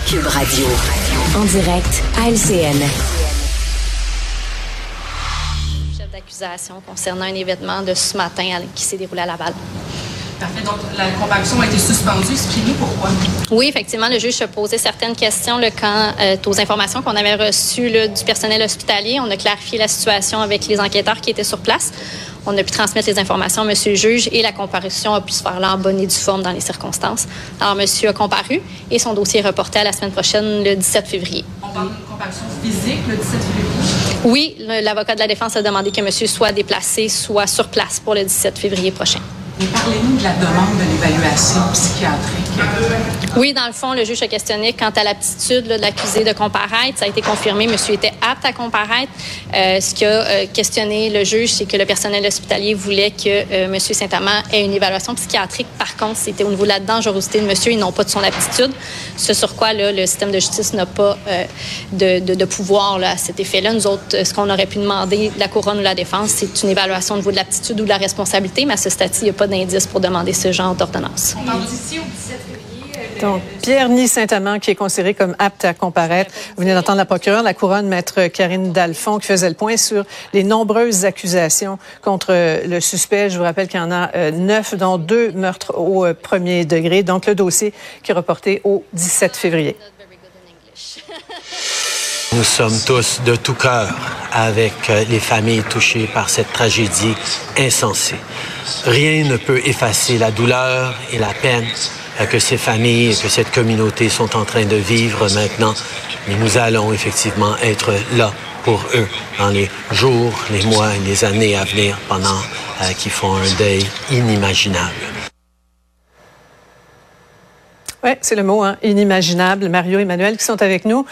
Cube Radio. En direct à LCN. Chef d'accusation concernant un événement de ce matin qui s'est déroulé à Laval. Parfait. Donc, la comparution a été suspendue. Expliquez-nous pourquoi. Oui, effectivement, le juge se posait certaines questions là, quant euh, aux informations qu'on avait reçues là, du personnel hospitalier. On a clarifié la situation avec les enquêteurs qui étaient sur place. On a pu transmettre les informations à Monsieur le juge et la comparution a pu se faire là en bonne et due forme dans les circonstances. Alors, Monsieur a comparu et son dossier est reporté à la semaine prochaine, le 17 février. On parle d'une comparution physique le 17 février? Oui, l'avocat de la défense a demandé que Monsieur soit déplacé, soit sur place pour le 17 février prochain. Mais parlez-nous de la demande de l'évaluation psychiatrique. Oui, dans le fond, le juge a questionné quant à l'aptitude de l'accusé de comparaître. Ça a été confirmé. Monsieur était apte à comparaître. Euh, ce qui a euh, questionné le juge, c'est que le personnel hospitalier voulait que euh, Monsieur Saint-Amand ait une évaluation psychiatrique. Par contre, c'était au niveau de la dangerosité de Monsieur et non pas de son aptitude. Ce sur quoi là, le système de justice n'a pas euh, de, pouvoir là, à cet effet-là. Nous autres, ce qu'on aurait pu demander, la couronne ou la défense, c'est une évaluation au niveau de l'aptitude ou de la responsabilité, mais à ce stade il n'y a pas d'indice pour demander ce genre d'ordonnance. On parle d'ici au 17 Donc, Pierre-Ny Saint-Amand, qui est considéré comme apte à comparaître. Vous venez d'entendre la procureure de la Couronne, maître Karine Dalfond, qui faisait le point sur les nombreuses accusations contre le suspect. Je vous rappelle qu'il y en a euh, neuf, dont deux meurtres au euh, premier degré. Donc, le dossier qui est reporté au 17 février. Nous sommes tous de tout cœur avec euh, les familles touchées par cette tragédie insensée. Rien ne peut effacer la douleur et la peine euh, que ces familles que cette communauté sont en train de vivre maintenant. Mais nous allons effectivement être là pour eux dans les jours, les mois et les années à venir pendant euh, qu'ils font un deuil inimaginable. Oui, c'est le mot, hein, inimaginable. Mario et Emmanuel qui sont avec nous.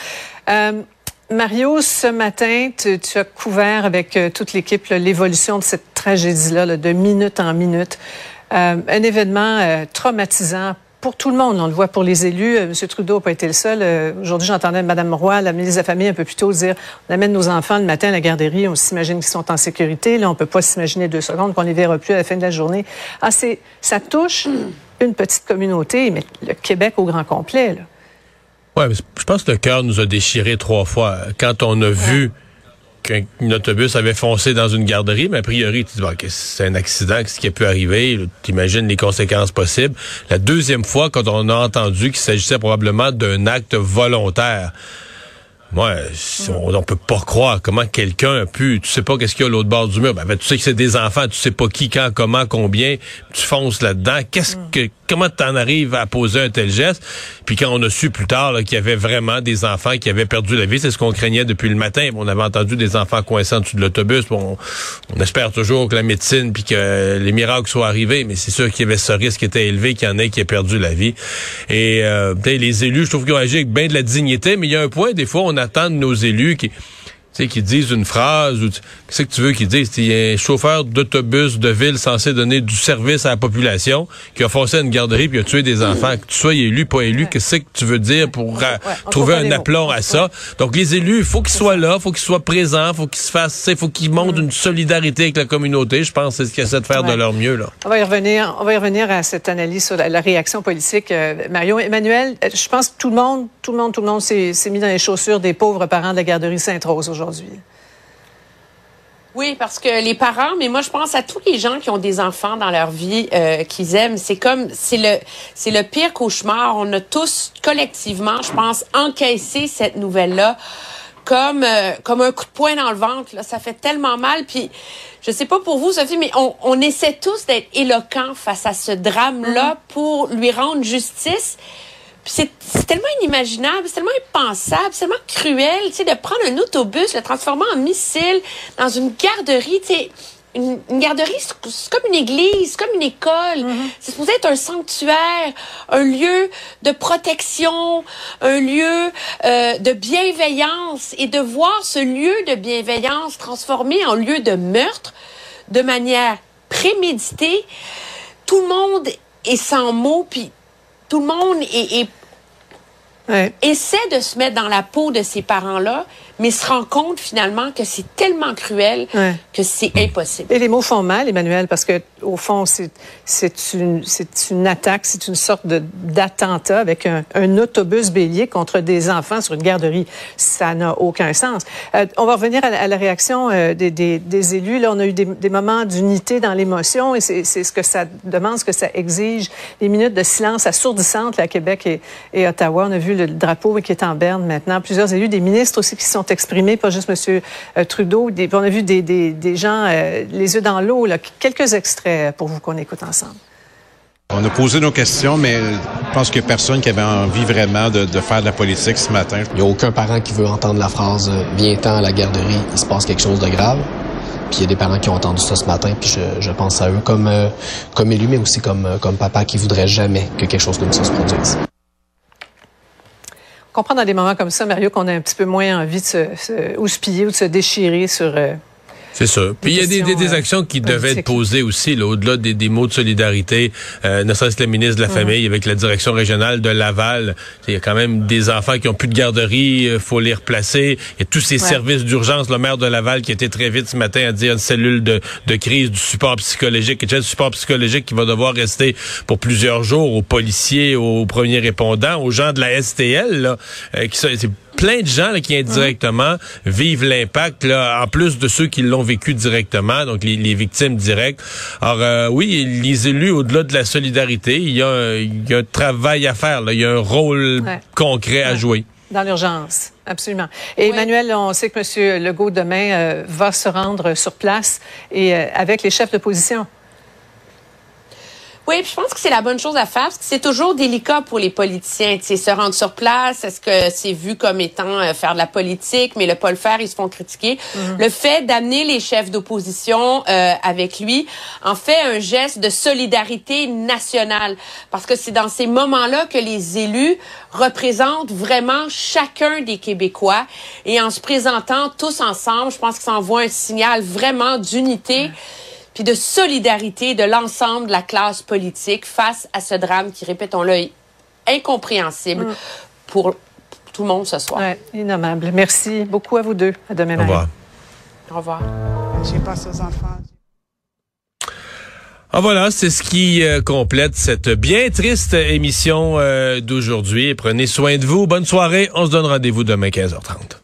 Euh, Mario, ce matin, tu, as couvert avec euh, toute l'équipe l'évolution de cette tragédie-là, là, de minute en minute. Euh, un événement euh, traumatisant pour tout le monde. On le voit pour les élus. Euh, M. Trudeau n'a pas été le seul. Euh, Aujourd'hui, j'entendais Mme Roy, la ministre de la Famille, un peu plus tôt dire on amène nos enfants le matin à la garderie, on s'imagine qu'ils sont en sécurité. Là, on peut pas s'imaginer deux secondes qu'on les verra plus à la fin de la journée. Ah, c'est, ça touche une petite communauté, mais le Québec au grand complet. Là. Oui, je pense que le cœur nous a déchiré trois fois. Quand on a ouais. vu qu'un autobus avait foncé dans une garderie, mais a priori, tu dis, bon, c'est un accident, qu'est-ce qui a pu arriver? Tu imagines les conséquences possibles. La deuxième fois, quand on a entendu qu'il s'agissait probablement d'un acte volontaire, moi, on, on peut pas croire comment quelqu'un a pu. Tu sais pas qu'est-ce qu'il y a à l'autre bord du mur. Ben, tu sais que c'est des enfants, tu sais pas qui, quand, comment, combien. Tu fonces là-dedans. Qu'est-ce que comment t'en arrives à poser un tel geste? Puis quand on a su plus tard qu'il y avait vraiment des enfants qui avaient perdu la vie, c'est ce qu'on craignait depuis le matin. On avait entendu des enfants coincés en dessous de l'autobus. On, espère toujours que la médecine puis que les miracles soient arrivés, mais c'est sûr qu'il y avait ce risque qui était élevé qu'il y en ait qui aient perdu la vie. Et euh, les élus, je trouve qu'ils ont agi avec bien de la dignité, mais il y a un point, des fois, on attend de nos élus qui sais, qui disent une phrase ou qu'est-ce que tu veux qu'ils disent? Il y a un chauffeur d'autobus de ville censé donner du service à la population qui a foncé à une garderie puis a tué des enfants. Que tu sois élu, pas élu, qu'est-ce que tu veux dire pour ouais, trouver un aplomb à ça? Donc, les élus, il faut qu'ils soient là, il faut qu'ils soient présents, faut qu'ils se fassent, il faut qu'ils montrent une solidarité avec la communauté. Je pense que c'est ce qu'ils essaient de faire de leur mieux, là. On va y revenir, on va y revenir à cette analyse sur la, la réaction politique. Euh, Mario, Emmanuel, je pense que tout le monde, tout le monde, tout le monde s'est mis dans les chaussures des pauvres parents de la garderie Sainte-Rose aujourd'hui. Oui, parce que les parents, mais moi je pense à tous les gens qui ont des enfants dans leur vie euh, qu'ils aiment. C'est comme c'est le c'est le pire cauchemar. On a tous collectivement, je pense, encaissé cette nouvelle là comme euh, comme un coup de poing dans le ventre. Là. Ça fait tellement mal. Puis je sais pas pour vous, Sophie, mais on, on essaie tous d'être éloquents face à ce drame là mm-hmm. pour lui rendre justice c'est tellement inimaginable, c'est tellement impensable, c'est tellement cruel, tu sais, de prendre un autobus, le transformer en missile dans une garderie, tu sais. Une, une, garderie, c'est comme une église, comme une école. Mm -hmm. C'est supposé être un sanctuaire, un lieu de protection, un lieu euh, de bienveillance. Et de voir ce lieu de bienveillance transformé en lieu de meurtre de manière préméditée, tout le monde est sans mots, puis tout le monde est, est ouais. essaie de se mettre dans la peau de ces parents-là, mais se rend compte finalement que c'est tellement cruel que c'est impossible. Et les mots font mal, Emmanuel, parce que au fond, c'est une, une attaque, c'est une sorte d'attentat avec un, un, autobus bélier contre des enfants sur une garderie. Ça n'a aucun sens. Euh, on va revenir à, la réaction euh, des, des, des, élus. Là, on a eu des, des moments d'unité dans l'émotion et c'est ce que ça demande, ce que ça exige. Les minutes de silence assourdissantes là, à Québec et, et Ottawa. On a vu le drapeau qui est en berne maintenant. Plusieurs élus, des ministres aussi qui sont exprimés, pas juste M. Euh, Trudeau. Des, on a vu des, des, des gens les yeux dans l'eau. Quelques extraits pour vous qu'on écoute ensemble. On a posé nos questions, mais je pense qu'il n'y a personne qui avait envie vraiment de, faire de la politique ce matin. Il n'y a aucun parent qui veut entendre la phrase euh, Viens-t'en à la garderie, il se passe quelque chose de grave. Puis il y a des parents qui ont entendu ça ce matin, puis je, pense à eux comme, euh, comme élus, mais aussi comme, euh, comme papa qui voudrait jamais que quelque chose comme ça se produise. Comprend dans des moments comme ça, Mario, qu'on a un petit peu moins envie de se, se houspiller ou de se déchirer sur c'est ça. Puis il y a des, des, euh, actions qui devaient être posées aussi, au-delà des, des, mots de solidarité, euh, ne serait-ce que le ministre de la Famille avec la direction régionale de Laval. Il y a quand même des enfants qui ont plus de garderie, il faut les replacer. Il y a tous ces services d'urgence. Le maire de Laval qui était très vite ce matin à dire une cellule de, de crise, du support psychologique, et du support psychologique qui va devoir rester pour plusieurs jours aux policiers, aux premiers répondants, aux gens de la STL, là, euh, qui sont, plein de gens qui indirectement vivent l'impact, en plus de ceux qui l'ont vécu directement, donc les, victimes directes. Alors euh, oui, les élus, au-delà de la solidarité, il y, a un, travail à faire, il y a un rôle concret à jouer. Dans l'urgence, absolument. Et Emmanuel, on sait que M. Legault demain euh, va se rendre sur place et euh, avec les chefs d'opposition. Oui, puis je pense que c'est la bonne chose à faire parce que c'est toujours délicat pour les politiciens. Tu sais, se rendre sur place, est-ce que c'est vu comme étant euh, faire de la politique, mais le pas le faire, ils se font critiquer. Mhm. Le fait d'amener les chefs d'opposition euh, avec lui en fait un geste de solidarité nationale parce que c'est dans ces moments-là que les élus représentent vraiment chacun des Québécois et en se présentant tous ensemble, je pense que ça envoie un signal vraiment d'unité puis de solidarité de l'ensemble de la classe politique face à ce drame qui, répétons-le, incompréhensible mm. pour tout le monde ce soir. Ouais, innommable. Merci beaucoup à vous deux. À demain. Au revoir. Au revoir. J'ai pas aux enfants. Ah voilà, c'est ce qui euh, complète cette bien triste émission euh, d'aujourd'hui. Prenez soin de vous. Bonne soirée. On se donne rendez-vous demain 15h30.